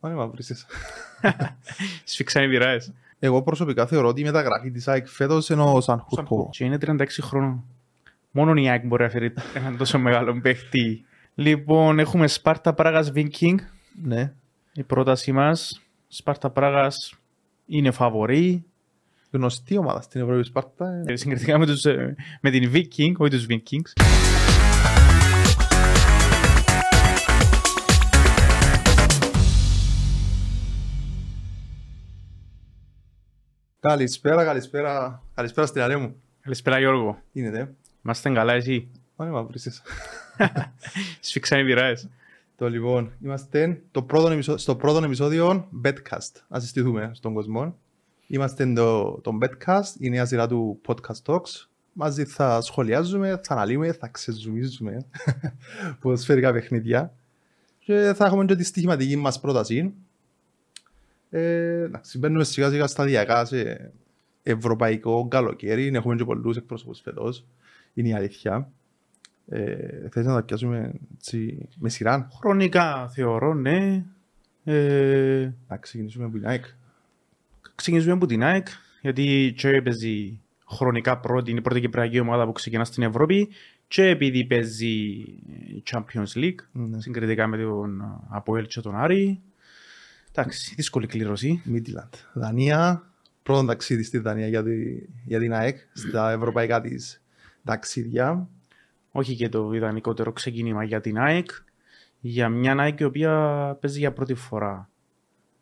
Πάνε μαύρισες. Σφίξαν οι πειράες. Εγώ προσωπικά θεωρώ ότι η μεταγραφή της ΑΕΚ φέτος είναι ο Σανχούρκο. Και είναι 36 χρόνων. Μόνο η ΑΕΚ μπορεί να φέρει έναν τόσο μεγάλο παίχτη. Λοιπόν, έχουμε Σπάρτα Πράγας Βίνκινγκ. Ναι. Η πρότασή μας. Σπάρτα Πράγας είναι φαβορή. Γνωστή ομάδα στην Ευρώπη Σπάρτα. Ε, Συγκριτικά με, τους, ε, με την Viking, όχι τους Vikings. Καλησπέρα, καλησπέρα. Καλησπέρα στην αρέ μου. Καλησπέρα Γιώργο. Είναι δε. Είμαστε καλά εσύ; Πάνε μαύρισες. Σφίξαν οι πειράες. Το λοιπόν, είμαστε το πρώτο επεισόδιο, στο πρώτο επεισόδιο Betcast. Να συστηθούμε στον κόσμο. Είμαστε το, το Betcast, η νέα σειρά του Podcast Talks. Μαζί θα σχολιάζουμε, θα αναλύουμε, θα ξεζουμίζουμε ποδοσφαιρικά παιχνίδια. Και θα έχουμε και τη στοιχηματική μας πρόταση. Ε, εντάξει, μπαίνουμε σιγά σιγά σταδιακά σε ευρωπαϊκό καλοκαίρι. Έχουμε και πολλούς εκπρόσωπους φέτος. Είναι η αλήθεια. Ε, θες να τα πιάσουμε έτσι, με σειρά. Χρονικά θεωρώ, ναι. Ε, Να ξεκινήσουμε από την ΑΕΚ. ξεκινήσουμε από την ΑΕΚ, γιατί και παίζει χρονικά πρώτη, είναι η πρώτη κυπριακή ομάδα που ξεκινά στην Ευρώπη και επειδή παίζει Champions League, Ναι. συγκριτικά με τον Αποέλ και τον Άρη. Εντάξει, δύσκολη κλήρωση. Μίτιλαντ. Δανία. Πρώτο ταξίδι στη Δανία για, τη, για την ΑΕΚ στα ευρωπαϊκά της ταξίδια. Όχι και το ιδανικότερο ξεκίνημα για την ΑΕΚ, για μια ΑΕΚ η οποία παίζει για πρώτη φορά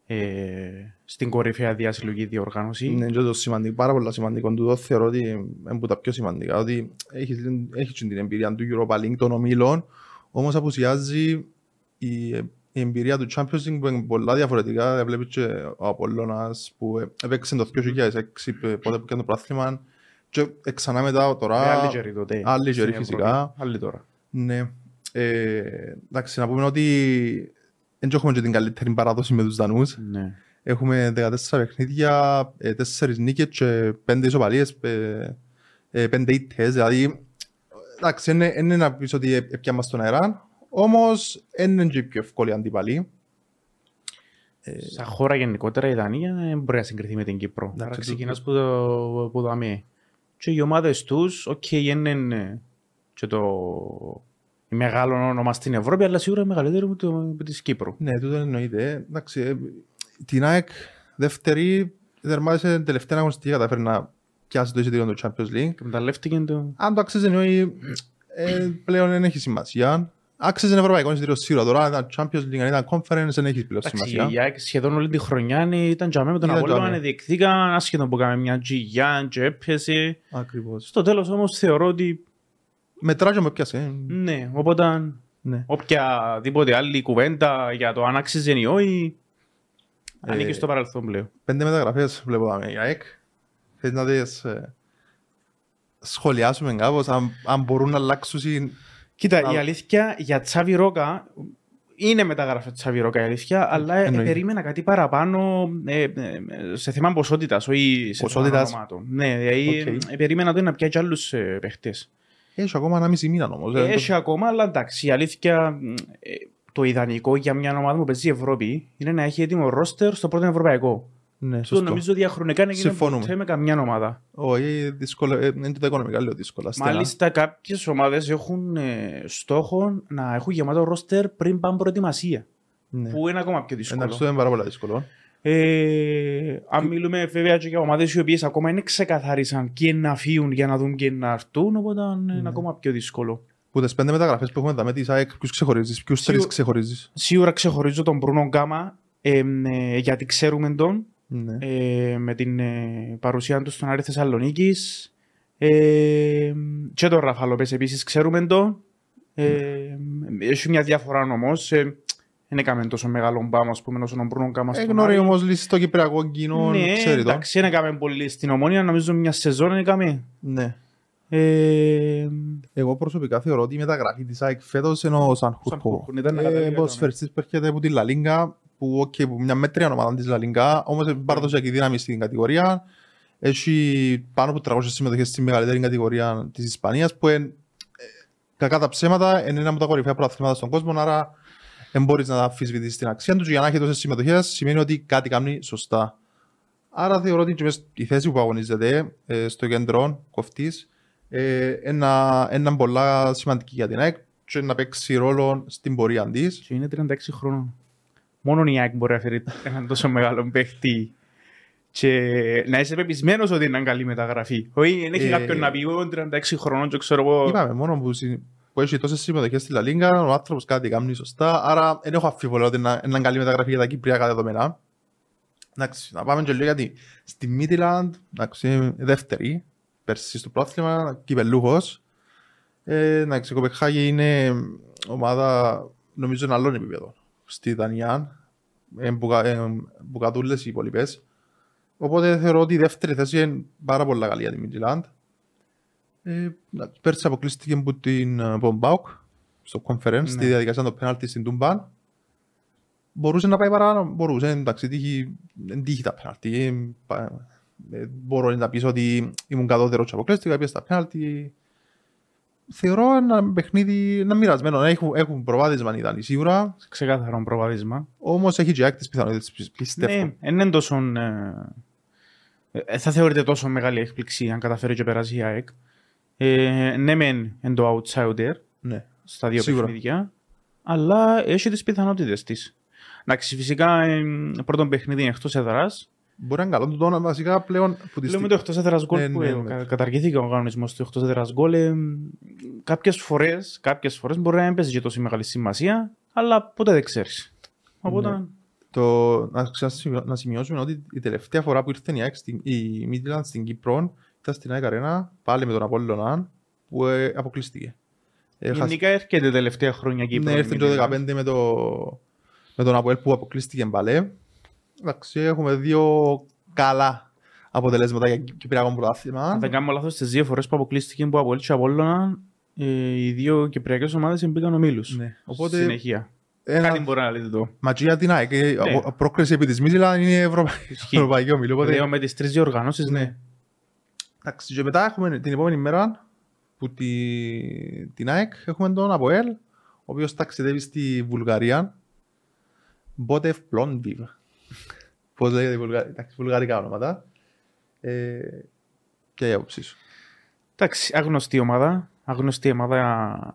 ε, στην κορυφαία διασυλλογική διοργάνωση. Είναι και το σημαντικό, πάρα πολύ σημαντικό του το θεωρώ ότι είναι από τα πιο σημαντικά ότι έχει, έχει και την εμπειρία του Europa League των ομίλων όμως απουσιάζει η, η εμπειρία του Champions League που είναι πολλά διαφορετικά βλέπεις και ο Απολλώνας που ε, έπαιξε το 2006 π- πότε που έκανε το πράθλημα και ε, ξανά μετά τώρα Ε, άλλη καιρή τότε. Άλλη καιρή στην φυσικά. Ευρώπη. Άλλη τώρα. Ναι. Ε, εντάξει, να πούμε ότι δεν έχουμε και την καλύτερη παράδοση με τους Δανούς. Ναι. Έχουμε 14 παιχνίδια, 4 νίκες και 5 ισοπαλίες, 5 ήττες. Δηλαδή, εντάξει, είναι, είναι να πεις ότι έπιαμε στον αέρα, όμως δεν είναι και η πιο εύκολη αντίπαλη. Σαν χώρα γενικότερα η Δανία δεν μπορεί να συγκριθεί με την Κύπρο. Εντάξει, Άρα το- ξεκινάς που το, που το αμέ. Και οι ομάδες τους, οκ, είναι ε, και το μεγάλο όνομα στην Ευρώπη, αλλά σίγουρα μεγαλύτερο από, το, από της Κύπρου. Ναι, τούτο εννοείται. Εντάξει, ε, την ΑΕΚ δεύτερη δερμάτισε την τελευταία αγωνιστική, καταφέρει να πιάσει το εισιτήριο του Champions League. Εκμεταλλεύτηκε το... αν το αξίζει εννοεί ε, πλέον δεν έχει σημασία. Άξιζε ένα ευρωπαϊκό εισιτήριο σίγουρα τώρα, αν ήταν Champions League, αν ήταν Conference, δεν έχει πλέον Εντάξει, σημασία. η ΑΕΚ σχεδόν όλη τη χρονιά ε, ήταν τζαμέ με τον Ήταν Απόλλωνα, τζαμέ. διεκδίκαν, άσχετον που έκαμε μια τζιγιά και έπιασε. Ακριβώς. Στο τέλος όμως θεωρώ ότι Μετρά και με πιάσε. ναι, οπότε Ναι. οποιαδήποτε άλλη κουβέντα για το αν άξιζε ή όχι, Ε, ανήκει στο παρελθόν πλέον. Πέντε μεταγραφές βλέπω δαμέ για ΑΕΚ. Θες να τις ε, σχολιάσουμε κάπως, αν, αν μπορούν να αλλάξουν συν- Κοίτα, Α. η αλήθεια για Τσάβι Ρόκα είναι μεταγραφή Τσάβι Ρόκα η αλήθεια, αλλά ε, εννοείται. περίμενα κάτι παραπάνω ε, ε, σε θέμα ποσότητας, όχι σε Ποσότητας. θέμα ονομάτων. Ναι, δηλαδή Οκ. ε, περίμενα το να πιάσει και άλλους ε, παίχτες. Έχει ακόμα ένα μισή μήνα όμως. ε, Έχει ακόμα, αλλά εντάξει, η αλήθεια μ, ε, το ιδανικό για μια ομάδα που παίζει η Ευρώπη είναι να έχει έτοιμο ρόστερ στο πρώτο ευρωπαϊκό. Ναι, Αυτό σωστό. νομίζω διαχρονικά να γίνει Συμφωνούμε. ποτέ με καμιά ομάδα. Όχι, δύσκολο, ε, είναι το οικονομικά λέω δύσκολα. στενά. Μάλιστα, κάποιες ομάδες έχουν ε, στόχο να έχουν γεμάτο ρόστερ πριν πάνε προετοιμασία. Ναι. Που είναι ακόμα πιο δύσκολο. Εντάξει, αυτό είναι πάρα πολύ δύσκολο. Ε, αν μιλούμε βέβαια και για ομάδες οι οποίες ακόμα είναι ξεκαθαρίσαν και να φύγουν για να δουν και να έρθουν, οπότε Ναι. είναι ακόμα πιο δύσκολο. Που τις πέντε μεταγραφές που έχουμε δάμε της ΑΕΚ, ποιους ξεχωρίζεις, ποιους Σίγου- τρεις ξεχωρίζεις; Σίγουρα ξεχωρίζω τον Μπρούνο Γκάμα ε, ε, γιατί ξέρουμε τον Ναι. ε, με την ε, παρουσία του στον Άρη Θεσσαλονίκης. Ε, και τον Ραφα Λόπες επίσης ξέρουμε τον. Ε, έχει μια διαφορά όμως. Ε, δεν έκαμε τόσο μεγάλο μπάμ, ας πούμε, όσο τον Μπρούνο Γκάμα στον Εγνωρεί Άρη. όμως λύση στο Κυπριακό κοινό, Ναι, ξέρει το. εντάξει, δεν έκαμε πολύ στην Ομόνια, νομίζω μια σεζόν έκαμε. Ναι. Ε, Εγώ προσωπικά θεωρώ ότι η μεταγραφή της ΑΕΚ φέτος είναι ο Σανχούρκο. Σανχούρκο, ήταν να κατέβει Ε, για ποδοσφαιριστής που έρχεται από τη Λα Λίγκα, που okay, που μια μέτρια ομάδα της Λα Λίγκα, όμως έχει παραδοσιακή δύναμη στην κατηγορία. Έχει πάνω από 300 συμμετοχές στη μεγαλύτερη κατηγορία της Ισπανίας, που είναι, ε, κακά τα ψέματα είναι ένα από τα κορυφαία πρωταθλήματα στον κόσμο, άρα δεν μπορείς να αμφισβητήσεις την αξία τους και για να έχει τόσες συμμετοχές σημαίνει ότι κάτι κάνει σωστά. Άρα θεωρώ ότι και μες η θέση που αγωνίζεται ε, στο κέντρο κοφτής ε, ένα, ένα πολλά σημαντική για την ΑΕΚ και να παίξει ρόλο στην πορεία της. Και είναι 36 χρόνων. Μόνο η ΑΕΚ μπορεί να φέρει έναν τόσο μεγάλο παίχτη και να είσαι πεπισμένος ότι είναι καλή μεταγραφή. Όχι, δεν έχει Ε, κάποιον να πει εγώ 36 χρόνων και ξέρω εγώ. Είπαμε μόνο που, συ- που έχει τόσες συμμετοχές στη Λαλίγκα, ο άνθρωπος κάτι κάνει σωστά, άρα δεν έχω αμφιβολία ότι είναι είναι καλή μεταγραφή για τα κυπριακά δεδομένα. Εντάξει, να πάμε και λίγο γιατί στη Μίτιλαντ, εντάξει, δεύτερη, πέρσι στο πρόθλημα, κυπελούχος. Ε, εντάξει, η Κοπεχάγη είναι ομάδα, νομίζω, ένα άλλο επίπεδο. Στη Δανία, ε, μπουκα, ε, μπουκατούλες οι υπόλοιπες. Οπότε θεωρώ ότι η δεύτερη θέση είναι πάρα πολύ καλή για τη Μίτιλαντ. Ε, εντάξει, πέρσι αποκλείστηκε από την ε, Μπομπάουκ στο conference, Ναι. στη διαδικασία των πέναλτι στην Τούμπαν. Μπορούσε να πάει παραπάνω, μπορούσε, εντάξει, τύχει, δεν τύχει τα πέναλτι. Ε, πα- ε, μπορώ να πεις ότι ήμουν κατώτερος και αποκλείστηκα, πήγα στα πέναλτι. Θεωρώ ένα παιχνίδι, ένα μοιρασμένο, έχουν, έχουν προβάδισμα ήταν σίγουρα, Ξεκάθαρο προβάδισμα. όμως έχει και έκτης πιθανότητες, πι- πιστεύω. Ναι, δεν είναι τόσο. Ε, ε, θα θεωρείται τόσο μεγάλη έκπληξη αν καταφέρει και περάσει η ΑΕΚ. Ε, ναι, μεν είναι το outsider Ναι. στα δύο Σίγουρα. παιχνίδια, αλλά έχει τις πιθανότητες της. Εντάξει, φυσικά ε, πρώτον παιχνίδι είναι εκτός έδρας. Μπορεί να είναι καλό το όνομα βασικά πλέον που τη Λέμε το εκτό έδρας γκολ Ναι, που ναι, ε, ναι. κα- καταργήθηκε ο κανονισμός του εκτό έδρας γκολ. Ε, Κάποιες φορέ κάποιες φορές μπορεί να μην παίζει και τόσο μεγάλη σημασία, αλλά ποτέ δεν ξέρεις. Οπότε. Ναι. Το, να, ξανασημειώ- να σημειώσουμε ότι η τελευταία φορά που ήρθε η, ΑΕΚ στην- η Midland στην Κύπρο ήταν στην ΑΕΚ Arena πάλι με τον Απόλλωνα που ε, αποκλείστηκε. Ε, χασ- Γενικά έρχεται τελευταία χρόνια Κύπρο. ναι, ήρθε η το Midland. 2015 με, το, με τον Αποέλ που αποκλείστηκε πάλι. Εντάξει, έχουμε δύο καλά αποτελέσματα για Κυπριακό πρωτάθλημα. Αν δεν κάνω λάθος, τις δύο φορές που αποκλείστηκε που από Έλτσι Απόλλωνα, ε, οι δύο κυπριακές ομάδες μπήκαν ομίλους. Ναι, οπότε Συνεχεία. ένα Κάτι μπορεί να λέτε εδώ. ματσία την ΑΕΚ. ε, Ναι. απο- Πρόκριση επί της Midland είναι Ευρωπα... Ισχύει. Ευρωπαϊκή ομιλή. Οπότε... Λέω με τις τρεις διοργανώσεις, ναι. Εντάξει, και μετά έχουμε την επόμενη μέρα που τη, την ΑΕΚ έχουμε τον Αποέλ, ο οποίος ταξιδεύει στη Βουλγαρία. Μπότεφ Πλόνβιβ. Πώς λέγεται η Βουλγαρία, εντάξει, βουλγαρικά ονόματα. Ε, και η άποψή σου. Εντάξει, άγνωστη ομάδα. Άγνωστη ομάδα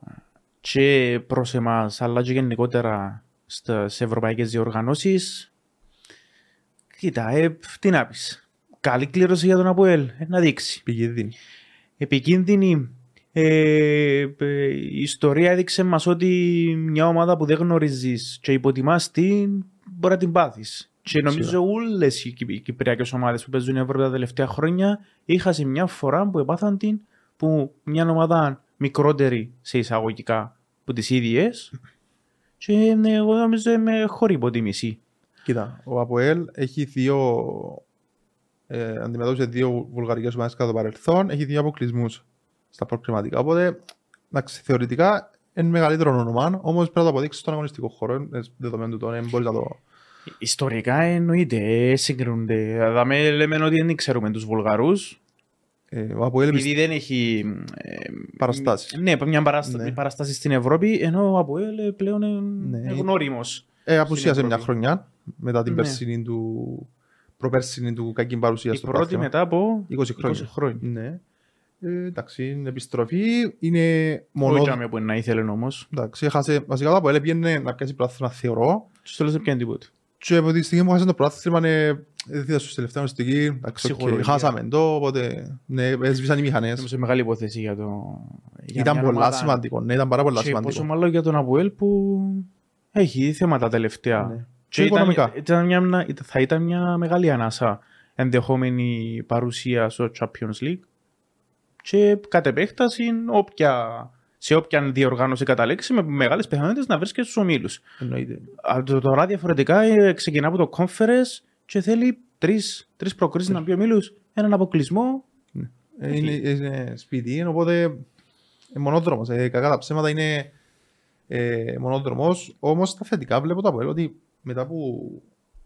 και προς εμάς, αλλά και γενικότερα στις ευρωπαϊκές διοργανώσεις. Κοίτα, ε, τι να πεις. Καλή κλήρωση για τον Αποέλ, ε, να δείξει. Πηγή επικίνδυνη. Ε, ε, η ιστορία έδειξε μας ότι μια ομάδα που δεν γνωρίζεις και υποτιμάς την, μπορεί να την πάθεις. Και νομίζω όλες οι, Κυπ- οι κυπριακές ομάδες που παίζουν Ευρώπη τα τελευταία χρόνια είχαν μια φορά που επάθαν την που μια ομάδα μικρότερη σε εισαγωγικά που τις ίδιες και ναι, εγώ νομίζω είμαι χωρί υποτίμηση. Κοίτα, ο Αποέλ έχει δύο. Ε, αντιμετώπισε δύο βουλγαρικές ομάδες κατά το παρελθόν, έχει δύο αποκλεισμούς στα προκριματικά. Οπότε, εντάξει, θεωρητικά είναι μεγαλύτερο όνομα, όμως πρέπει να το αποδείξεις στον αγωνιστικό χώρο. ε, Δεδομένου του τώρα, δεν μπορείς να το. Ιστορικά εννοείται, ε, συγκρίνονται. Δηλαδή λέμε ότι δεν ξέρουμε τους Βουλγαρούς, Ε, ο Αποέλ Επειδή δεν έχει. ε, Παραστάσεις. Ναι, μια παράστα... Ναι. παραστάση στην Ευρώπη, ενώ ο Αποέλ ε, πλέον είναι Ναι. γνώριμος. ε, απουσίασε στην μια Ευρώπη. χρονιά μετά την Ναι. περσινή του. προπέρσινη του κακή παρουσία Η στο πρώτη πρωτάθλημα. μετά από 20 χρόνια. 20 χρόνια. Ναι. Ε, εντάξει, είναι επιστροφή. Είναι Μόνο μόνο. τζιαμέ που να ήθελε όμως. Εντάξει, έχασε. Βασικά το Αποέλ πήγαινε να πιάσει πρωτάθλημα, θεωρώ. Τους τέλος δεν πιάνει τίποτα. Και από τη στιγμή που χάσαμε το πρωτάθλημα, ναι, δεν είδα στους τελευταίους στιγμή. Εντάξει, οκ, Ψυχολογία. χάσαμε το, οπότε ναι, έσβησαν οι μηχανές. Νομίζω μεγάλη υπόθεση για το... για Ήταν μια πολλά ομάδα. σημαντικό, ναι, ήταν πάρα πολλά Και πόσο σημαντικό. μάλλον για τον Αποέλ που έχει θέματα τελευταία. Ναι. Και Και ήταν, οικονομικά. ήταν μια, θα ήταν μια μεγάλη ανάσα ενδεχόμενη παρουσία στο Champions League και κατ' επέκταση όποια, σε όποια διοργάνωση καταλήξει με μεγάλες πιθανότητες να βρίσκεται στους ομίλους. Εννοείται. Α, το- Τώρα διαφορετικά ε, ξεκινά από το conference και θέλει τρεις, τρεις προκρίσεις να μπει ομίλους, έναν αποκλεισμό. Ε, Είναι, είναι σπίτι, οπότε ε, μονόδρομος. Ε, κακά τα ψέματα είναι ε, μονόδρομος. Όμως στα θετικά βλέπω το Αποέλ ότι μετά από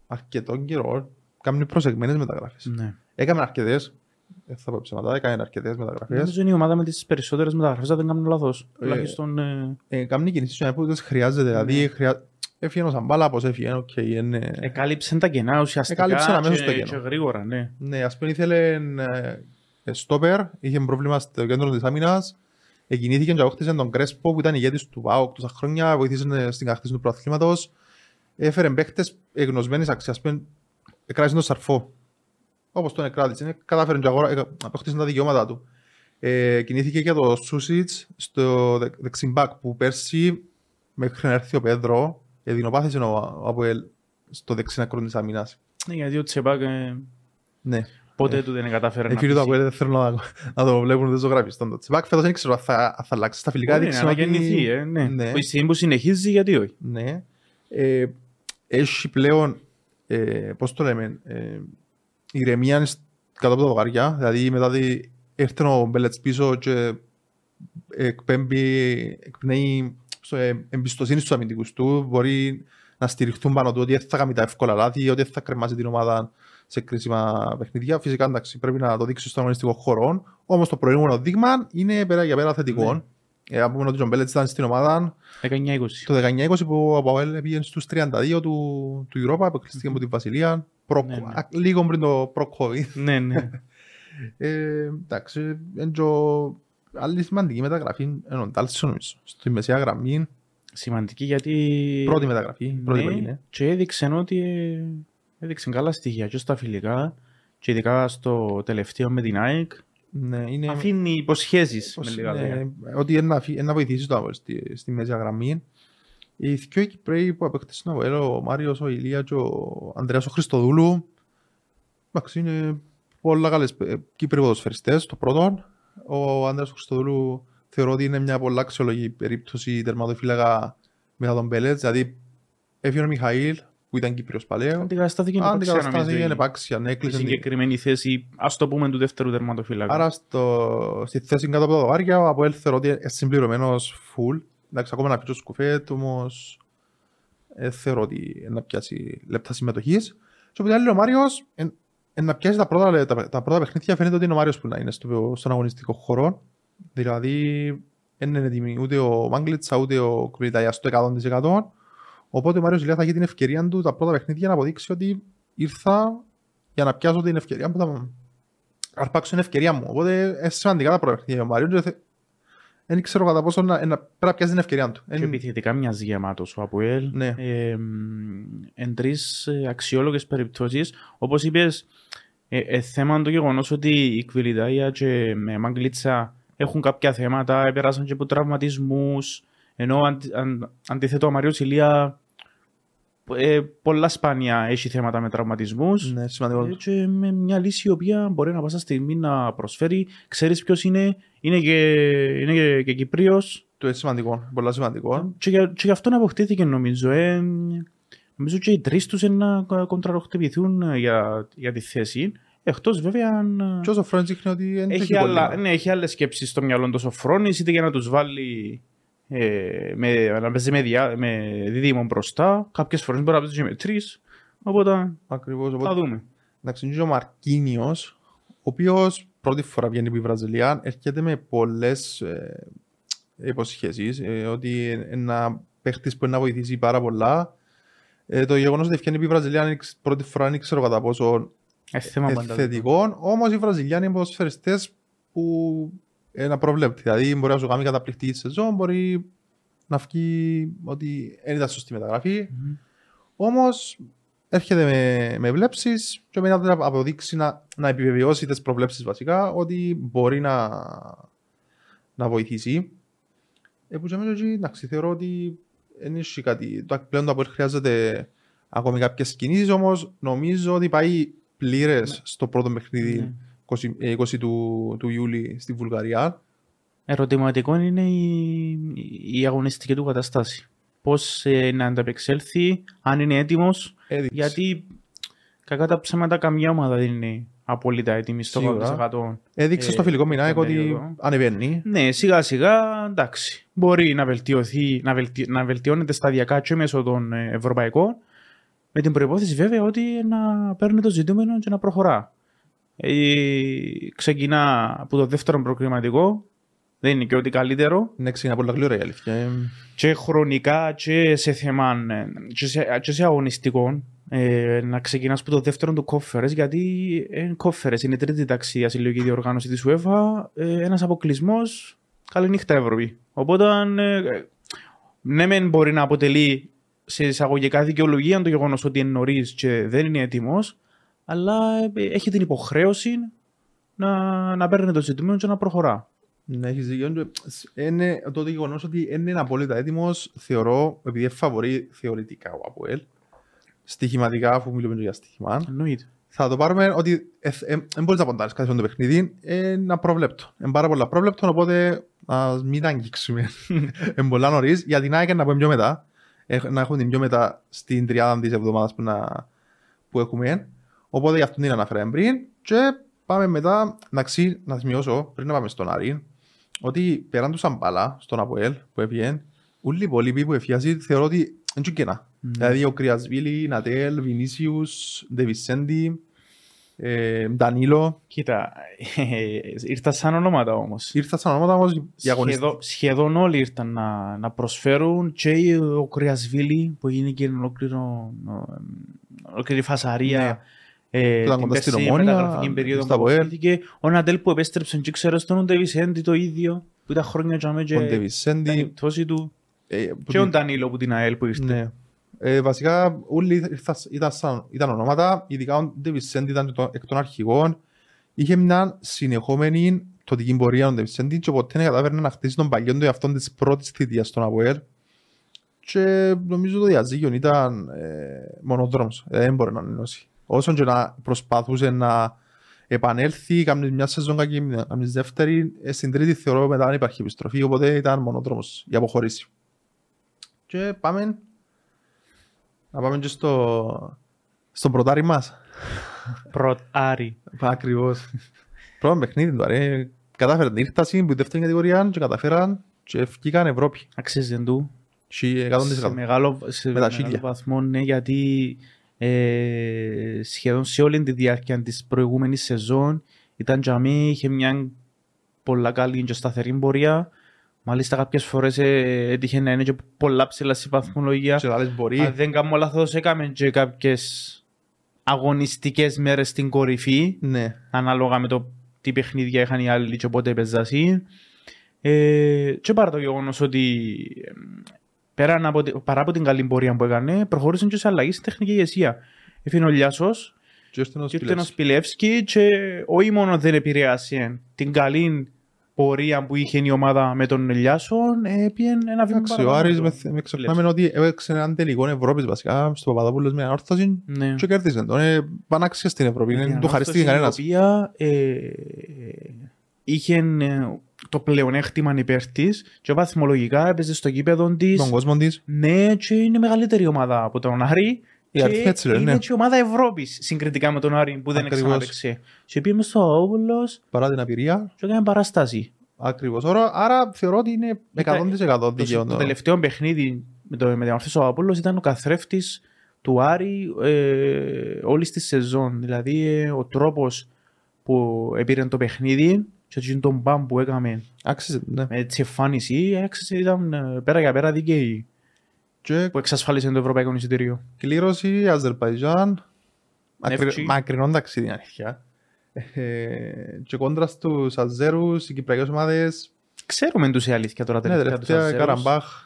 αρκετό καιρό κάνουν προσεγμένες μεταγραφές. Ναι. Έκαμε αρκετές Δεν θα πω ψέματα, έκανε αρκετές μεταγραφές. Νομίζω είναι η ομάδα με τις περισσότερες μεταγραφές, αν δεν κάνω λάθος. Ε, Τουλάχιστον, ε, Ε, Κάνει κινήσεις και που δεν χρειάζεται, δηλαδή χρειά... έφυγε ο Σαμπάλα, πώς έφυγε, οκ, είναι... εκάλυψε τα κενά ουσιαστικά Εκάλυψε αμέσως και, τα κενά. και γρήγορα, ναι. Ναι, ας πούμε ήθελε ε, στόπερ, είχε πρόβλημα στο κέντρο της άμυνας, εκινήθηκε και αγώχτησε τον Κρέσπο που ήταν ηγέτης του ΠΑΟΚ τόσα χρόνια, βοήθησε ε, στην κατακτήση του προαθλήματος, έφερε παίχτες εγνωσμένης αξίας, ας πούμε, εκράτησε τον Σαρφό, όπως τον εκράτησε, κατάφερε και αγορά, ε, αποκτήσε τα δικαιώματα του. Ε, κινήθηκε και το Σούσιτς στο δε- δεξιμπάκ που πέρσι μέχρι να έρθει ο Πέδρο, εδεινοπάθησε ο, ο Αποέλ στο δεξινά άκρο της άμυνας. Ναι, γιατί ο Τσεπάκ ε, Ναι. ποτέ του δεν κατάφερε Οι να φίλοι του πείσει. Αποέλ δεν θέλουν να, να το βλέπουν δεν ζωγραφιστών. Το Τσιμπάκ φέτος δεν ξέρω αν θα, αν θα αλλάξει. Στα φιλικά Μπορεί να έδειξε ότι... αναγεννηθεί, ε, ναι. Ναι. Που η στιγμή που συνεχίζει, γιατί όχι. Ναι. Ε, έχει πλέον, ε, πώς το λέμε, ε, ηρεμία σ- κάτω από τα δωγάρια. Δηλαδή μετά ότι έρθει ο Μπέλετς πίσω και εκπέμπει, εκπνέει στο, ε, εμπιστοσύνη στους αμυντικούς του. Μπορεί να στηριχθούν πάνω του ότι δεν θα κάνει τα εύκολα λάθη, ότι δεν θα κρεμάσει την ομάδα σε κρίσιμα παιχνίδια. Φυσικά εντάξει, πρέπει να το δείξει στον αγωνιστικό χώρο. Όμως το προηγούμενο δείγμα είναι πέρα για πέρα θετικό. Ναι. Ε, να πούμε ότι ο Μπέλετς ήταν στην ομάδα 19-20. το 19-20 που ο Παουέλ πήγε στους 32 του, του Europa, αποκλείστηκε από την Βασιλεία, προ, Ναι, ναι. α, λίγο πριν το προ-COVID. ναι, ναι. Ε, εντάξει, έντζο, άλλη σημαντική μεταγραφή είναι ο Ντάλσον νομίζω, στη μεσαία γραμμή, Σημαντική γιατί... πρώτη μεταγραφή, πρώτη που ναι, έγινε. και έδειξε ότι ε, έδειξε καλά στοιχεία και στα φιλικά και ειδικά στο τελευταίο με την ΑΕΚ. Ναι, είναι, Αφήνει υποσχέσεις πως- με λίγα ναι, λόγια. ότι είναι να, φυ- είναι να βοηθήσεις το Αβέλ στη, στη μεσαία γραμμή. Οι δυο Κυπρέοι που απέκτησαν ο Αβέλ, ο Μάριος, ο Ηλία και ο Ανδρέας ο Χριστοδούλου, εντάξει, είναι πολλά καλές ε, Κύπροι ποδοσφαιριστές, το πρώτο. Ο Ανδρέας ο Χριστοδούλου θεωρώ ότι είναι μια πολλά αξιολογή περίπτωση τερματοφύλακα μετά τον Μπέλετς, δηλαδή έφυγε ο Μιχαήλ που ήταν Κύπριος παλαιό, Αντικαταστάθηκε είναι επάξια, αντικαταστάθηκε νομίζω, είναι η- επάξια, ναι, η έκλεισε την- συγκεκριμένη θέση, ας το πούμε, του δεύτερου τερματοφύλακα. Άρα στο, στη θέση κάτω από τα δωμάρια ο Αποέλ θεωρώ ότι είναι συμπληρωμένος full. Εντάξει, ακόμα να πει το σκουφέτ, όμως ε, θεωρώ ότι να πιάσει λεπτά συμμετοχής. Και από την άλλη ο Μάριος ε, ε, να πιάσει τα πρώτα, τα, τα πρώτα παιχνίδια φαίνεται ότι είναι ο Μάριος που να είναι στο, στον αγωνιστικό χώρο. Δηλαδή δεν είναι έτοιμοι ούτε ο Μάγκλητσα ούτε ο Κουπριταγιά στο 100%. Οπότε ο Μάριος Ηλιά θα έχει την ευκαιρία του τα πρώτα παιχνίδια να αποδείξει ότι ήρθα για να πιάσω την ευκαιρία που θα αρπάξω την ευκαιρία μου. Οπότε είναι σημαντικά τα πρώτα παιχνίδια. Ο Μάριο και θε- δεν ξέρω κατά πόσο να, να πρέπει να πιάσει την ευκαιρία του. Και Εν- επιθετικά μοιάζει γεμάτος ο Αποέλ. Ναι. Ε, μ, εν τρεις ε, αξιόλογες περιπτώσεις. Όπως είπες, ε, ε, θέμα το γεγονός ότι η Κβιλιτάια και με Μαγκλίτσα έχουν κάποια θέματα, επέρασαν και από τραυματισμούς, ενώ αντι, αν, αντίθετο ο Μαριος Ηλία ε, πολλά σπάνια έχει θέματα με τραυματισμούς. Ναι, σημαντικό. Ε, και με μια λύση η οποία μπορεί να πάσα στιγμή να προσφέρει. Ξέρεις ποιος είναι, είναι και, είναι και, και Κυπρίος, Το είναι σημαντικό. Πολύ σημαντικό. και για, και γι' αυτό να αποκτήθηκε νομίζω. Ε, νομίζω και οι τρεις τους είναι να κοντραροχτυπηθούν ε, για, για τη θέση. Εκτός βέβαια αν ε, Και όσο Φρόντ δείχνει ότι δεν έχει, έχει άλλα, πολύ. ναι, έχει άλλες σκέψεις στο μυαλό του ο Σοφρόνης, είτε για να τους βάλει ε, με, να παίζει με, διά, με δίδυμο μπροστά. Κάποιες φορές μπορεί να παίζει και με τρεις. Οπότε Ακριβώς. θα Οπότε, δούμε. εντάξει, είναι και ο Μαρκίνιος, ο οποίος πρώτη φορά βγαίνει από η Βραζιλία, έρχεται με πολλές ε, υποσχέσεις, ε, ότι είναι ένα παίχτης που είναι να βοηθήσει πάρα πολλά. Ε, το γεγονός ότι βγαίνει από η Βραζιλία είναι εξ- πρώτη φορά δεν ξέρω κατά πόσο Ε, θέμα ε, πάντα. θετικό, όμως οι Βραζιλιάνοι ποδοσφαιριστές που είναι προβλέπτει. Δηλαδή μπορεί να σου κάνει καταπληκτική σεζόν, μπορεί να βγει ότι δεν ήταν σωστή μεταγραφή. Μμμ. Όμως έρχεται με, με βλέψεις και μετά να αποδείξει να, να επιβεβαιώσει τις προβλέψεις βασικά ότι μπορεί να, να βοηθήσει. Ε, που και μέσα εκεί, εντάξει, θεωρώ ότι δεν έχει κάτι. Το πλέον το Αποέλ χρειάζεται ακόμη κάποιες κινήσεις, όμως νομίζω ότι πάει πλήρες στο πρώτο παιχνίδι Ναι. 20, ε, 20 του, του Ιούλη στη Βουλγαρία. Ερωτηματικό είναι η, η αγωνιστική του κατάσταση. Πώς ε, να ανταπεξέλθει, αν είναι έτοιμος, Έδειξε. γιατί κακά τα ψέματα καμιά ομάδα δεν είναι απόλυτα έτοιμη στο Σίγουρα. 100%. Έδειξε ε, στο φιλικό μηνάκι στον ότι περίοδο. ανεβαίνει. Ναι, σιγά σιγά εντάξει. Μπορεί να βελτιωθεί, να, βελτι, να βελτιώνεται σταδιακά και μέσω των ε, ευρωπαϊκών, με την προπόθεση βέβαια ότι να παίρνει το ζητούμενο και να προχωρά. Ε, ξεκινά από το δεύτερο προκριματικό. Δεν είναι και ό,τι καλύτερο. Ναι, ξεκινά πολλά γλύωρα η αλήθεια. Ε, Και χρονικά και σε θέμα ε, και σε, και σε αγωνιστικό. Ε, να ξεκινάς από το δεύτερο του κόφερες γιατί είναι κόφερες, είναι η τρίτη τάξη η συλλογική διοργάνωση της UEFA ε, ένας αποκλεισμός καληνύχτα Ευρώπη οπότε ε, ναι μεν μπορεί να αποτελεί σε εισαγωγικά δικαιολογία το γεγονός ότι είναι νωρίς και δεν είναι έτοιμος αλλά ε, έχει την υποχρέωση να, να παίρνει το ζητούμενο και να προχωρά. Ναι, έχεις δίκιο. Είναι το γεγονός ότι δεν είναι απόλυτα έτοιμος, θεωρώ, επειδή είναι φαβορή θεωρητικά ο Αποέλ, στοιχηματικά, αφού μιλούμε για στοιχημά, Εννοείται. θα το πάρουμε ότι δεν μπορείς να ποντάρεις κάτι στο παιχνίδι, είναι απρόβλεπτο. Είναι πάρα πολλά πρόβλεπτο, οπότε ας μην αγγίξουμε. Είναι πολλά νωρίς, για την ΑΕΚ να πούμε πιο μετά, έχ- να έχουμε την πιο μετά στην τριάδα της εβδομάδας που, να, που έχουμε. Οπότε γι' αυτό την αναφέραμε πριν και πάμε μετά, εντάξει, να σημειώσω πριν να πάμε στον Άρη, ότι πέραν του Σαμπάλα, στον Αποέλ που έφυγε, όλοι οι υπόλοιποι που εφιάζει θεωρώ ότι είναι και κενά. Δηλαδή ο Κρυασβίλη, Νατέλ, Βινίσιους, Ντεβισέντη, ε, Ντανίλο. Κοίτα, ε, ήρθα σαν ονόματα όμως. Ήρθα σαν ονόματα όμως οι αγωνιστές. Σχεδόν, σχεδόν όλοι ήρθαν να, να προσφέρουν και ο Κρυασβίλη που έγινε και ολόκληρο, ε, ολόκληρη φασαρία Ναι. Ε, Που ήταν την κοντά στην περσινή Ομόνια, μεταγραφική περίοδο στα που ΑΠΟΕΛ. αποφύθηκε. Ο Ναντέλ που επέστρεψε και ξέρεις τον Ντεβισέντη το ίδιο που ήταν χρόνια και, Ο και ήταν η Ντεβισέντη. πτώση του ε, που και ο την- Ντανίλο που την ΑΕΛ που ήρθε. Ναι. Ε, βασικά όλοι ήρθα- ήταν, σαν, ήταν ονόματα, ειδικά ο Ντεβισέντη ήταν το, εκ των αρχηγών. Είχε μια συνεχόμενη τοτική πορεία ο Ντεβισέντη και ποτέ δεν κατάφερε να χτίσει τον παλιόν του εαυτόν της πρώτης θητείας στον ΑΠΟΕΛ. Και νομίζω το διαζύγιο ήταν ε, μονοδρόμος. Ε, δεν μπορεί να ενώσει. Όσον και να προσπαθούσε να επανέλθει, κάνεις μια σεζόν κακή, κάνεις δεύτερη, ε, στην τρίτη θεωρώ μετά δεν υπάρχει επιστροφή, οπότε ήταν μονοδρόμος για αποχωρήσει. Και πάμε να πάμε και στο, στον πρωτάρι μας. Πρωτ Άρη. Ακριβώς. Πρώτο παιχνίδι του, ρε. Κατάφεραν την ήρθαση που η δεύτερη κατηγορία και καταφέραν και βγήκαν Ευρώπη. Αξίζει του. Και Σε 100%. μεγάλο, σε Με τα μεγάλο χίλια. βαθμό, ναι, γιατί ε, σχεδόν σε όλη τη διάρκεια της προηγούμενης σεζόν ήταν για μí, είχε μια πολλά καλή και σταθερή πορεία. Μάλιστα κάποιες φορές ε, έτυχε να είναι και πολλά ψηλά στη βαθμολογία. Και άλλες μπορεί. Αν δεν κάνω λάθος, έκαμε και κάποιες αγωνιστικές μέρες στην κορυφή Ναι. ανάλογα με το τι παιχνίδια είχαν οι άλλοι και πότε έπαιζασαι. Ε, και παρά το γεγονός ότι ε, πέραν από, τη- παρά από την καλή πορεία που έκανε, προχώρησαν και σε αλλαγή στην τεχνική ηγεσία. Έφυγε ο Λιάσος Και ήρθε ο και ήρθε ο Σπιλεύσκι. Σπιλεύσκι και όχι μόνο δεν επηρέασε την καλή πορεία που είχε η ομάδα με τον Λιάσον, ε, πήγε ένα βήμα Εντάξει, ο Άρης με, παραπάνω. με ξεχνάμε ότι έπαιξε έναν τελικό Ευρώπης βασικά στο Παπαδόπουλος με ανόρθωση Ναι. και κέρδισε τον. Ε, Πανάξια στην Ευρώπη, Η δεν του χαρίστηκε ανόρθωση η κανένας. οποία ε, είχε ε, το πλεονέκτημα υπέρ τη και βαθμολογικά έπαιζε στο γήπεδο της. Τον κόσμο της. Ναι, και είναι μεγαλύτερη ομάδα από τον Άρη. Η Και αριθμή έτσι λένε, είναι ναι. και ομάδα Ευρώπης συγκριτικά με τον Άρη που δεν Ακριβώς. ξαναπαίξε. Και πήγαμε στο Όπουλο Παρά την απειρία. και έκανε παράσταση. Ακριβώς. Άρα, άρα θεωρώ ότι είναι 100% Το, δίκαιο. το το- τελευταίο παιχνίδι με, το, με την Ορθής ο Απόλλος ήταν ο καθρέφτης του Άρη ε, όλης της σεζόν. Δηλαδή ε, ο τρόπος που έπαιρνε το παιχνίδι και εκείνο τον μπαμ που έκαμε Άξιζε, ναι. με έτσι εμφάνιση άξιζε, ήταν ε, πέρα για πέρα δίκαιη Και που εξασφάλισε το Ευρωπαϊκό Εισιτήριο. κλήρωση Αζερπαϊτζάν. Μακρι- Νεύτσι. Μακρινό ταξίδι, αλήθεια. Ε, και κόντρα στους Αζέρους, οι κυπριακές ομάδες. Ξέρουμε τους η αλήθεια τώρα Ναι, τελευταία τους τελευταία η Αζέρους. Καραμπάχ.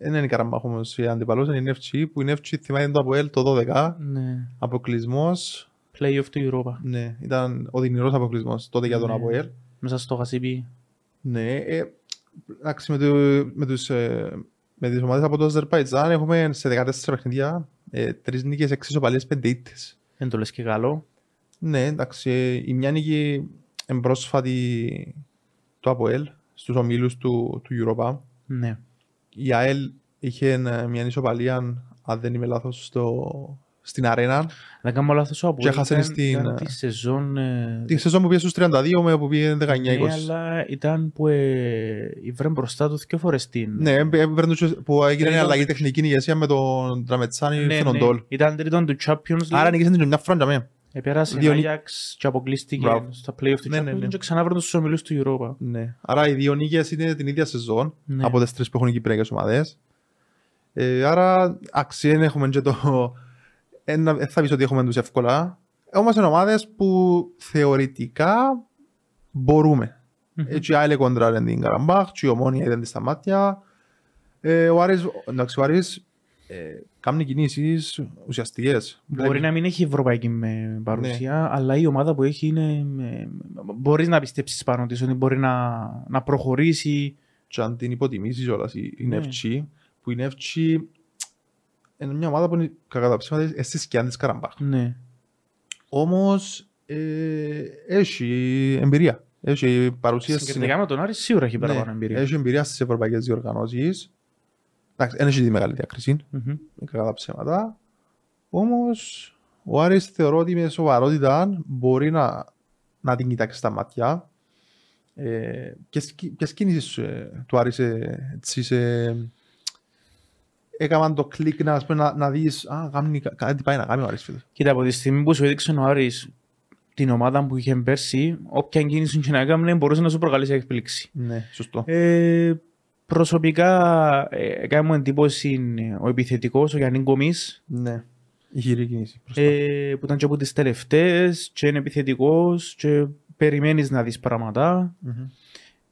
Δεν είναι η Καραμπάχ όμως η αντιπαλός, είναι η Νεύτσι, που η Νεύτσι θυμάται το Αποέλ το 12. Ναι. Αποκλεισμός. Play-off του Europa. Ναι, ήταν ο δυνηρός αποκλεισμός τότε για τον Ναι. Αποέλ. Μέσα στο Χασίπι. Ναι, ε, εντάξει, με, το, με, τους, ε, με τις ομάδες από το Αζερπαϊτζάν έχουμε σε 14 παιχνίδια ε, τρεις νίκες, έξι ισοπαλίες, πέντε ήττες. Δεν το λες και καλό. Ναι, εντάξει, ε, η μια νίκη εμπρόσφατη του ΑΠΟΕΛ στους ομίλους του, του Europa. Ναι. Η ΑΕΛ είχε ε, μια ισοπαλία, αν δεν είμαι λάθος, στο, στην αρένα. Δεν κάνω λάθος ο Αποέλ. έχασε ήταν- στην, ήταν ε, τη σεζόν ε, Τη σεζόν που πήγε στους 32 με που πήγε 19-20. Ναι, αλλά ήταν που ε, βρέν μπροστά του δύο φορές την... Ναι, έπαιρνε τους- που έγινε Τρίτον- η αλλαγή τεχνική ηγεσία με τον Τραμετσάνη ναι, Φινοντόλ. Ήταν τρίτον του Champions League. Άρα νικήσαν την μια φρόντα με. Επέρασε Δύο η νί- Ajax και αποκλείστηκε Μπράβο. στα play-off του Ναι, ναι, Champions ναι. και ξανά βρουν τους ομιλούς του Europa. Ναι. Άρα οι δύο νίκες είναι την ίδια σεζόν Ναι. από τις τρεις που έχουν οι Κυπριακές ομάδες. Ε, άρα αξία έχουμε και το... Ένα, δεν θα πεις ότι έχουμε τους εύκολα. Όμως είναι ομάδες που θεωρητικά μπορούμε. Μμμ. Έτσι η Άιλε κοντράρε την Καραμπάχ και η Ομόνια είδαν τη στα μάτια. Ε, ο Άρης, εντάξει, ο Άρης ε, κάνει κινήσεις ουσιαστικές. Μπορεί να μην έχει ευρωπαϊκή με παρουσία, αλλά η ομάδα που έχει είναι. ε, Μπορείς να πιστέψεις πάνω της ότι μπορεί να, να προχωρήσει. και αν την υποτιμήσεις όλας η, η Ναι. Νεύτσι, που η Νεύτσι είναι μια ομάδα που είναι κατά τα ψήματα είναι στη σκιά της Καραμπάχ. Ναι. Όμως ε, έχει εμπειρία. Έχει παρουσία στις Συγκριτικά με τον Άρη σίγουρα έχει παραπάνω εμπειρία. Ναι, Έχει εμπειρία στις ευρωπαϊκές διοργανώσεις. Εντάξει, δεν έχει τη μεγάλη διάκριση, Μμμ. κατά τα ψέματα. Όμως ο Άρης θεωρώ ότι με σοβαρότητα μπορεί να, να την κοιτάξει στα μάτια. Ε, ποιες, κι- ποιες κίνησεις ε, του Άρη σε, έτσι, σε, έκαναν το κλικ να, ας πούμε, να, να δεις α, κάνει, κα- κάτι πάει να κάνει ο Άρης φέτος. Κοίτα, από τη στιγμή που σου έδειξε ο Άρης την ομάδα που είχε πέρσι, όποια κίνηση και να έκανε μπορούσε να σου προκαλέσει έκπληξη. Ναι, σωστό. Ε, προσωπικά ε, έκανε μου εντύπωση ε, ο επιθετικός, ο Γιάννη Κομής, Ναι, η χειρή κίνηση. μπροστά. ε, που ήταν και από τις τελευταίες και είναι επιθετικός και περιμένεις να δεις πράγματα. Μμμ.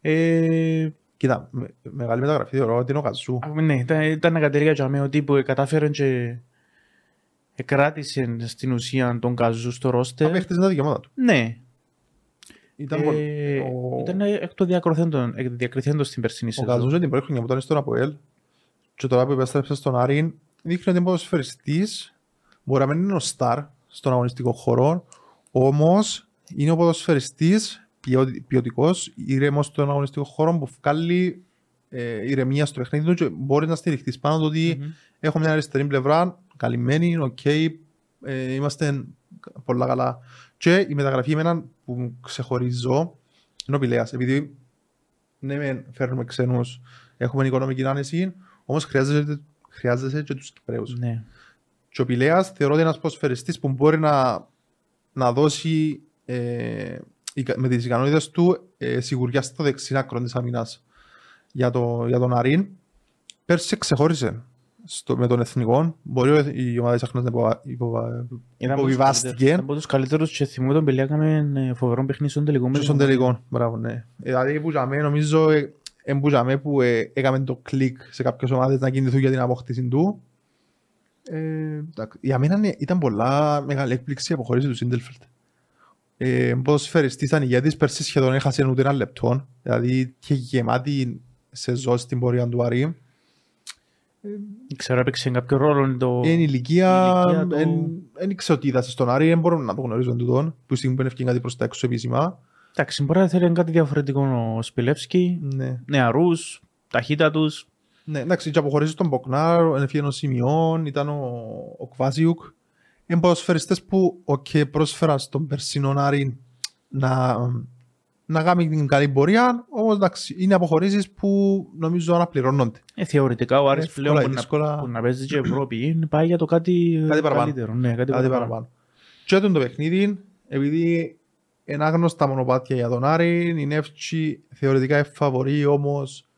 Ε, Κοίτα, με, μεγάλη μεταγραφή θεωρώ ότι είναι ο Καζού. α, ναι, ήταν, ήταν μια καταιρία για μένα ότι που κατάφερε και κράτησε στην ουσία τον Καζού στο ρόστερ. Απέχτησε τα δικαιώματα του. Ναι, Ήταν ε, πολύ- ο- ήταν εκ των διακριθέντων, εκ των διακριθέντων στην περσινή Ο σεζόν. Καζούς την πρώτη χρονιά που ήταν στον ΑΠΟΕΛ και τώρα που επέστρεψε στον Άρη δείχνει ότι είναι ποδοσφαιριστής μπορεί να μην είναι ο στάρ στον αγωνιστικό χώρο όμως είναι ο ποδοσφαιριστής ποιοτι- ποιοτικός ήρεμος στον αγωνιστικό χώρο που βγάλει ε, ηρεμία στο παιχνίδι του και μπορεί να στηριχτείς πάνω του ότι Μμμ. έχω μια αριστερή πλευρά καλυμμένη, οκ, ε, είμαστε πολλά καλά. Και η μεταγραφή εμένα που ξεχωρίζω είναι ο Πηλέας, επειδή ναι, μεν φέρνουμε ξένους, έχουμε οικονομική άνεση, όμως χρειάζεσαι, χρειάζεσαι και τους Κυπρέους. Ναι. Και ο Πηλέας θεωρώ ότι είναι ένας ποσφαιριστής που μπορεί να, να δώσει ε, ικα- με τις ικανότητες του ε, σιγουριά στο δεξί άκρο της αμυνάς για, το, για τον Αρίν. Πέρσι ξεχώρισε στο, με τον εθνικό. Μπορεί ο- η ομάδα της Αχνάς να υποβα- υποβα- Ήταν από τους υποβιβάστηκε. καλύτερους- ήταν από τους καλύτερους και θυμούμαι τον Πελιά έκαμε ε, φοβερό παιχνίδι στον τελικό. με Και στον τον- τελικό. Μπράβο, ναι. Ε, Δηλαδή που για μέ, νομίζω ε, ε, που για μέ που ε, έκαμε το κλικ σε κάποιες ομάδες να κινηθούν για την απόκτηση του. Ε, εντάξει, για μένα είναι- ήταν πολλά μεγάλη έκπληξη η αποχώρηση του Σίντελφελτ. Ε, ποδοσφαιριστής ήταν ηγέτης, πέρσι σχεδόν έχασε ούτε ένα λεπτό. Δηλαδή και γεμάτη σεζόν στην πορεία του Άρη. Ξέρω έπαιξε κάποιο ρόλο το... Είναι ηλικία, η ηλικία του- δεν ήξερα ότι είδασε στον Άρη, δεν μπορούμε να το γνωρίζουμε τούτον, που στιγμή που είναι ευκαιρία κάτι προς τα έξω επίσημα. Εντάξει, μπορεί να θέλει κάτι διαφορετικό ο Σπιλεύσκι. Ναι. Νεαρούς, ταχύτατους. Ναι, εντάξει, και αποχωρήσεις τον Μποκνάρ, έφυγε ο Σιμιών, ήταν ο, ο Κβάζιουκ. Είναι ποδοσφαιριστές που okay, πρόσφεραν στον περσινό Άρη να, να κάνει την καλή πορεία, όμως εντάξει, είναι αποχωρήσεις που νομίζω αναπληρώνονται. Ε, θεωρητικά ο Άρης Εύκολα πλέον ή που, δύσκολα. να, που να παίζει και Ευρώπη είναι πάει για το κάτι, Κάτι παραπάνω. καλύτερο. Ναι, κάτι, Κάτι παραπάνω. Και έτον το παιχνίδι, επειδή είναι άγνωστα μονοπάτια για τον Άρη, η Νεύτσι θεωρητικά εφαβορεί όμως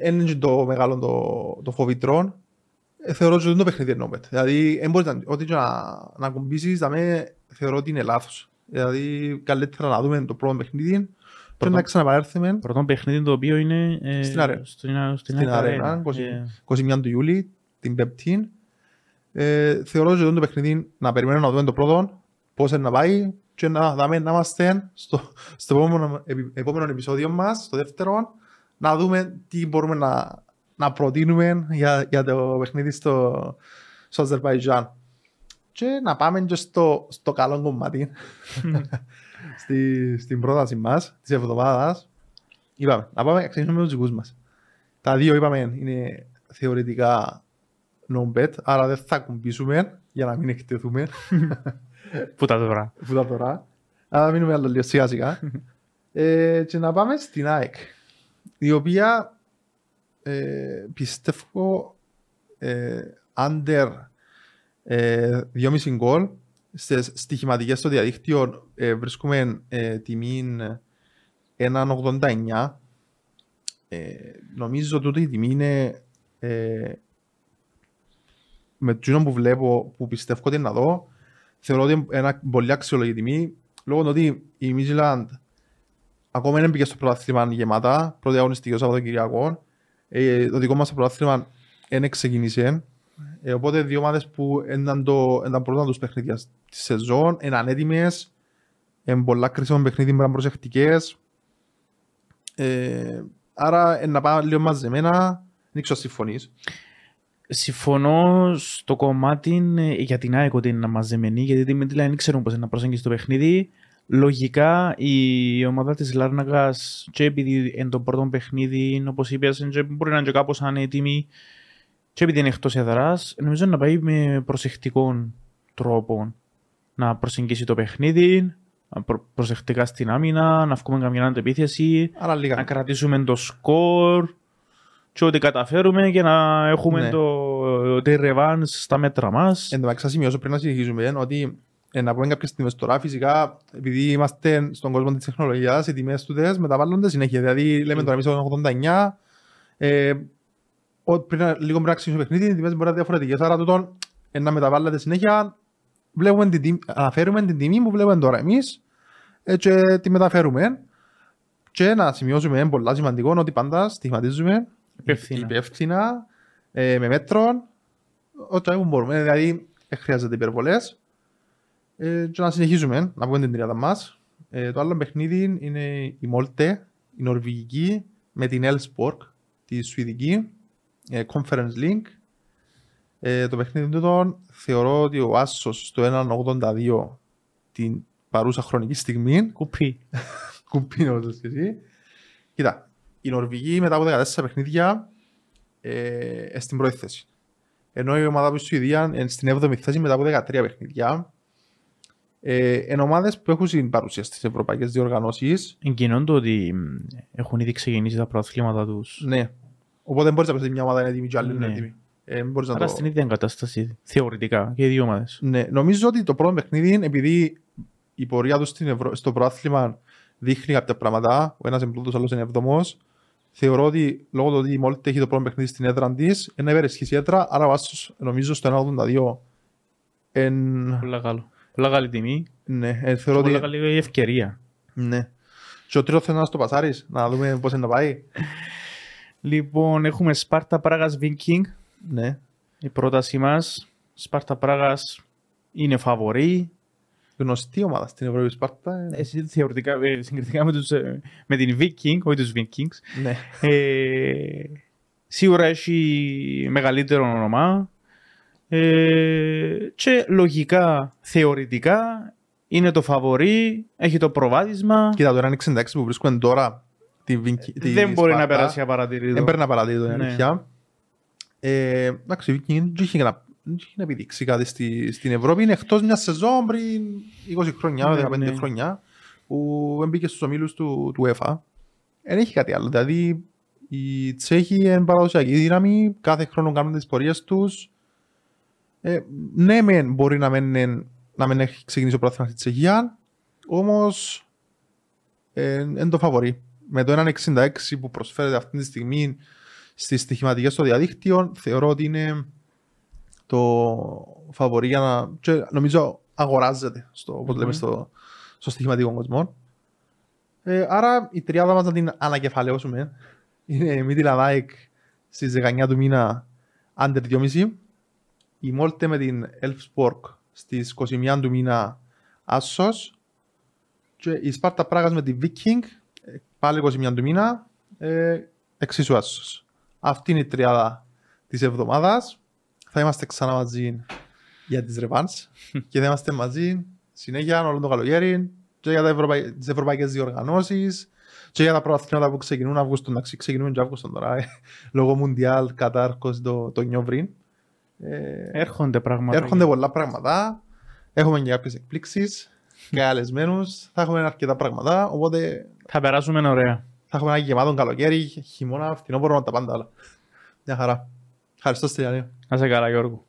δεν είναι το μεγάλο το, το φοβητρόν. Ε, θεωρώ ότι δεν το παιχνίδι εννοούμε. Δηλαδή, δεν μπορείς να, ό,τι και να, να κουμπίσεις, δαμε, θεωρώ ότι είναι λάθος. Δηλαδή, καλύτερα να δούμε το πρώτο παιχνίδι και Πρώτο- να ξαναπαρέλθουμε Πρώτο παιχνίδι το οποίο είναι ε, Στην αρένα. στην, στην, στην αρένα. αρένα, 20 Ε, 21 του Ιούλη, την Πεπτή. Ε, θεωρώ ότι το παιχνίδι να περιμένουμε να δούμε το πρώτο, πώς είναι να πάει και να, δάμε, να είμαστε στο, στο επόμενο, επι- επόμενο επεισόδιο μας, στο δεύτερο, να δούμε τι μπορούμε να, να προτείνουμε για, για το παιχνίδι στο, στο Αζερβαϊτζάν. Και να πάμε και στο, στο καλό κομμάτι, στη, στην πρόταση μας, της εβδομάδας. Είπαμε, να πάμε, ξεκινήσουμε με τους δικούς μας. Τα δύο είπαμε είναι θεωρητικά no bet, άρα δεν θα κουμπίσουμε για να μην εκτεθούμε Πού τα τώρα. που τα τώρα. Αλλά μείνουμε άλλο λίγο σιγά σιγά. ε, και να πάμε στην ΑΕΚ, η οποία ε, πιστεύω ε, under ε, 2,5 γκολ στις στοιχηματικές στο διαδίκτυο ε, βρίσκουμε ε, τιμή 1,89. Ε, νομίζω ότι η τιμή είναι ε, με το που βλέπω, που πιστεύω ότι να δω, θεωρώ ότι είναι ένα πολύ αξιολογή τιμή, λόγω του ότι η Midland ακόμα δεν πήγε στο πρωτάθλημα γεμάτα, πρώτη αγωνιστική ο Σαββατοκυριακό. Ε, το δικό μας πρωτάθλημα δεν ξεκίνησε. Ε, οπότε δύο ομάδες που ήταν, το, ήταν πρώτα τους παιχνίδια τη σεζόν, είναι έτοιμες, είναι πολλά κρίσιμα παιχνίδια με προσεκτικές. Ε, άρα να πάω λίγο μαζεμένα, δεν ξέρω συμφωνείς. Συμφωνώ στο κομμάτι ε, για την ΑΕΚ ότι είναι μαζεμένη, γιατί με δεν ξέρουν πώς είναι να προσέγγισει το παιχνίδι. Λογικά η ομάδα της Λάρναγας και επειδή είναι το πρώτο παιχνίδι, όπως είπες, μπορεί να είναι και κάπως ανέτοιμη και επειδή είναι εκτός έδρας, νομίζω να πάει με προσεκτικό τρόπο να προσεγγίσει το παιχνίδι, προσεκτικά στην άμυνα, να βγούμε καμιά αντεπίθεση, να κρατήσουμε το σκορ και ό,τι καταφέρουμε και να έχουμε ναι. το, το revenge στα μέτρα μας. Εν τω μεταξύ, σημειώσω πριν να συνεχίζουμε ότι ε, να πούμε κάποιες στιγμές τώρα, φυσικά, επειδή είμαστε στον κόσμο της τεχνολογίας, οι τιμές του ΔΕΣ μεταβάλλονται συνέχεια. Δηλαδή, λέμε τώρα εμείς 89, ε, πριν, λίγο πριν να ξεκινήσουμε παιχνίδι, οι τιμές μπορεί να είναι διαφορετικές. Άρα, τούτο, ε, να μεταβάλλεται συνέχεια, βλέπουμε την, αναφέρουμε την τιμή που βλέπουμε τώρα εμείς ε, και τη μεταφέρουμε. Και να σημειώσουμε πολύ σημαντικό ότι πάντα στιγματίζουμε υπεύθυνα, υπεύθυνα ε, με μέτρων, ό,τι μπορούμε. Δηλαδή, δεν χρειάζεται υπερβολές. Ε, και να συνεχίζουμε, να πούμε την τριάδα μας. Ε, το άλλο παιχνίδι είναι η Μόλτε, η Νορβηγική, με την Elfsborg, τη Σουηδική, ε, Conference Link. Ε, το παιχνίδι του θεωρώ ότι ο Άσος στο 1.82 την παρούσα χρονική στιγμή. Κουπί. Κουπί όπως και εσύ. Κοίτα, η Νορβηγή μετά από 14 παιχνίδια ε, στην πρώτη θέση. Ενώ η ομάδα που η Σουηδία είναι στην 7η θέση μετά από 13 παιχνίδια. Ε, εν ομάδες που έχουν την παρουσία στις ευρωπαϊκές διοργανώσεις. Εγκοινών το ότι έχουν ήδη ξεκινήσει τα προαθλήματα τους. Ναι. Οπότε δεν μπορείς να πεις μια ομάδα είναι έτοιμη και άλλη είναι ναι. έτοιμη. Ε, Άρα το... στην ίδια εγκατάσταση, θεωρητικά, και οι δύο ομάδες. Ναι. Νομίζω ότι το πρώτο παιχνίδι, επειδή η πορεία τους Ευρω... στο προάθλημα δείχνει κάποια πράγματα, ο ένας είναι πλούτος, ο άλλος είναι εβδομός, θεωρώ ότι λόγω του ότι η Μόλτε έχει το πρώτο παιχνίδι στην έδρα της, είναι υπερισχύσει έδρα, άρα βάσο νομίζω στο 1,82. Εν... Πολύ καλό. Πολύ καλή τιμή. Ναι, ε, θεωρώ ότι... Πολύ καλή ευκαιρία. Ναι. Και ο τρίτος θέλει να στο πασάρεις, να δούμε πώς είναι να πάει. Λοιπόν, έχουμε Σπάρτα Πράγας Viking. Ναι. Η πρότασή μας. Σπάρτα Πράγας είναι φαβορή γνωστή ομάδα στην Ευρώπη Σπάρτα. Εσύ θεωρητικά, ε, συγκριτικά με, τους, ε, με την Viking, όχι τους Vikings. Ναι. Ε, σίγουρα έχει μεγαλύτερο όνομα ε, και λογικά, θεωρητικά, είναι το φαβορή, έχει το προβάδισμα. Κοίτα, τώρα είναι 66 που βρίσκουμε τώρα τη Viking. Δεν μπορεί να περάσει απαρατηρήτω. Δεν παίρνει απαρατηρήτω, είναι ναι. αλήθεια. Ε, εντάξει, η Viking δεν είχε δεν έχει να επιδείξει κάτι στη, στην Ευρώπη. Είναι εκτός μιας σεζόν πριν 20 χρόνια, 15 ναι, ναι. χρόνια, που μπήκε στους ομίλους του, του ΕΦΑ. Δεν έχει κάτι άλλο. Δηλαδή, οι Τσέχοι είναι παραδοσιακή δύναμη, κάθε χρόνο κάνουν τις πορείες τους. Ε, ναι, μεν, μπορεί να μην, να μην έχει ξεκινήσει ο πρόθυμα στη Τσεχία, όμως ε, είναι το φαβορή. Με το 1,66 που προσφέρεται αυτή τη στιγμή στις στοιχηματικές στο διαδίκτυο, θεωρώ ότι είναι το φαβορή για να. Και νομίζω αγοράζεται στο, mm-hmm. λέμε, στο, στο στοιχηματικό κόσμο. Ε, άρα η τριάδα μας να την ανακεφαλαιώσουμε. Είναι η Μίντιλαντ ΑΕΚ στις 19 του μήνα under 2,5. Η Μόλντε με την Elfsborg στις 21 του μήνα Άσος. Και η Σπάρτα Πράγας με την Viking πάλι 21 του μήνα ε, εξίσου Άσος. Αυτή είναι η τριάδα της εβδομάδας θα είμαστε ξανά μαζί για τις ρεβάνς και θα είμαστε μαζί συνέχεια όλο το καλοκαίρι και για Ευρωπαϊ... τις ευρωπαϊκές διοργανώσεις και για τα προαθλήματα που ξεκινούν Αύγουστο, να ξεκινούν και Αύγουστο τώρα, ε, λόγω Μουντιάλ, Κατάρκος, το, το Νιόβριν. Ε, έρχονται πράγματα. Έρχονται πολλά πράγματα. Έχουμε και κάποιες εκπλήξεις, καλεσμένους, θα έχουμε αρκετά πράγματα, οπότε... Θα περάσουμε ωραία. Θα έχουμε ένα γεμάτο καλοκαίρι, χειμώνα, φθινόπωρο, τα πάντα όλα. Μια χαρά. Ευχαριστώ, Στυλιανή. Να σε καλά, Γιώργο.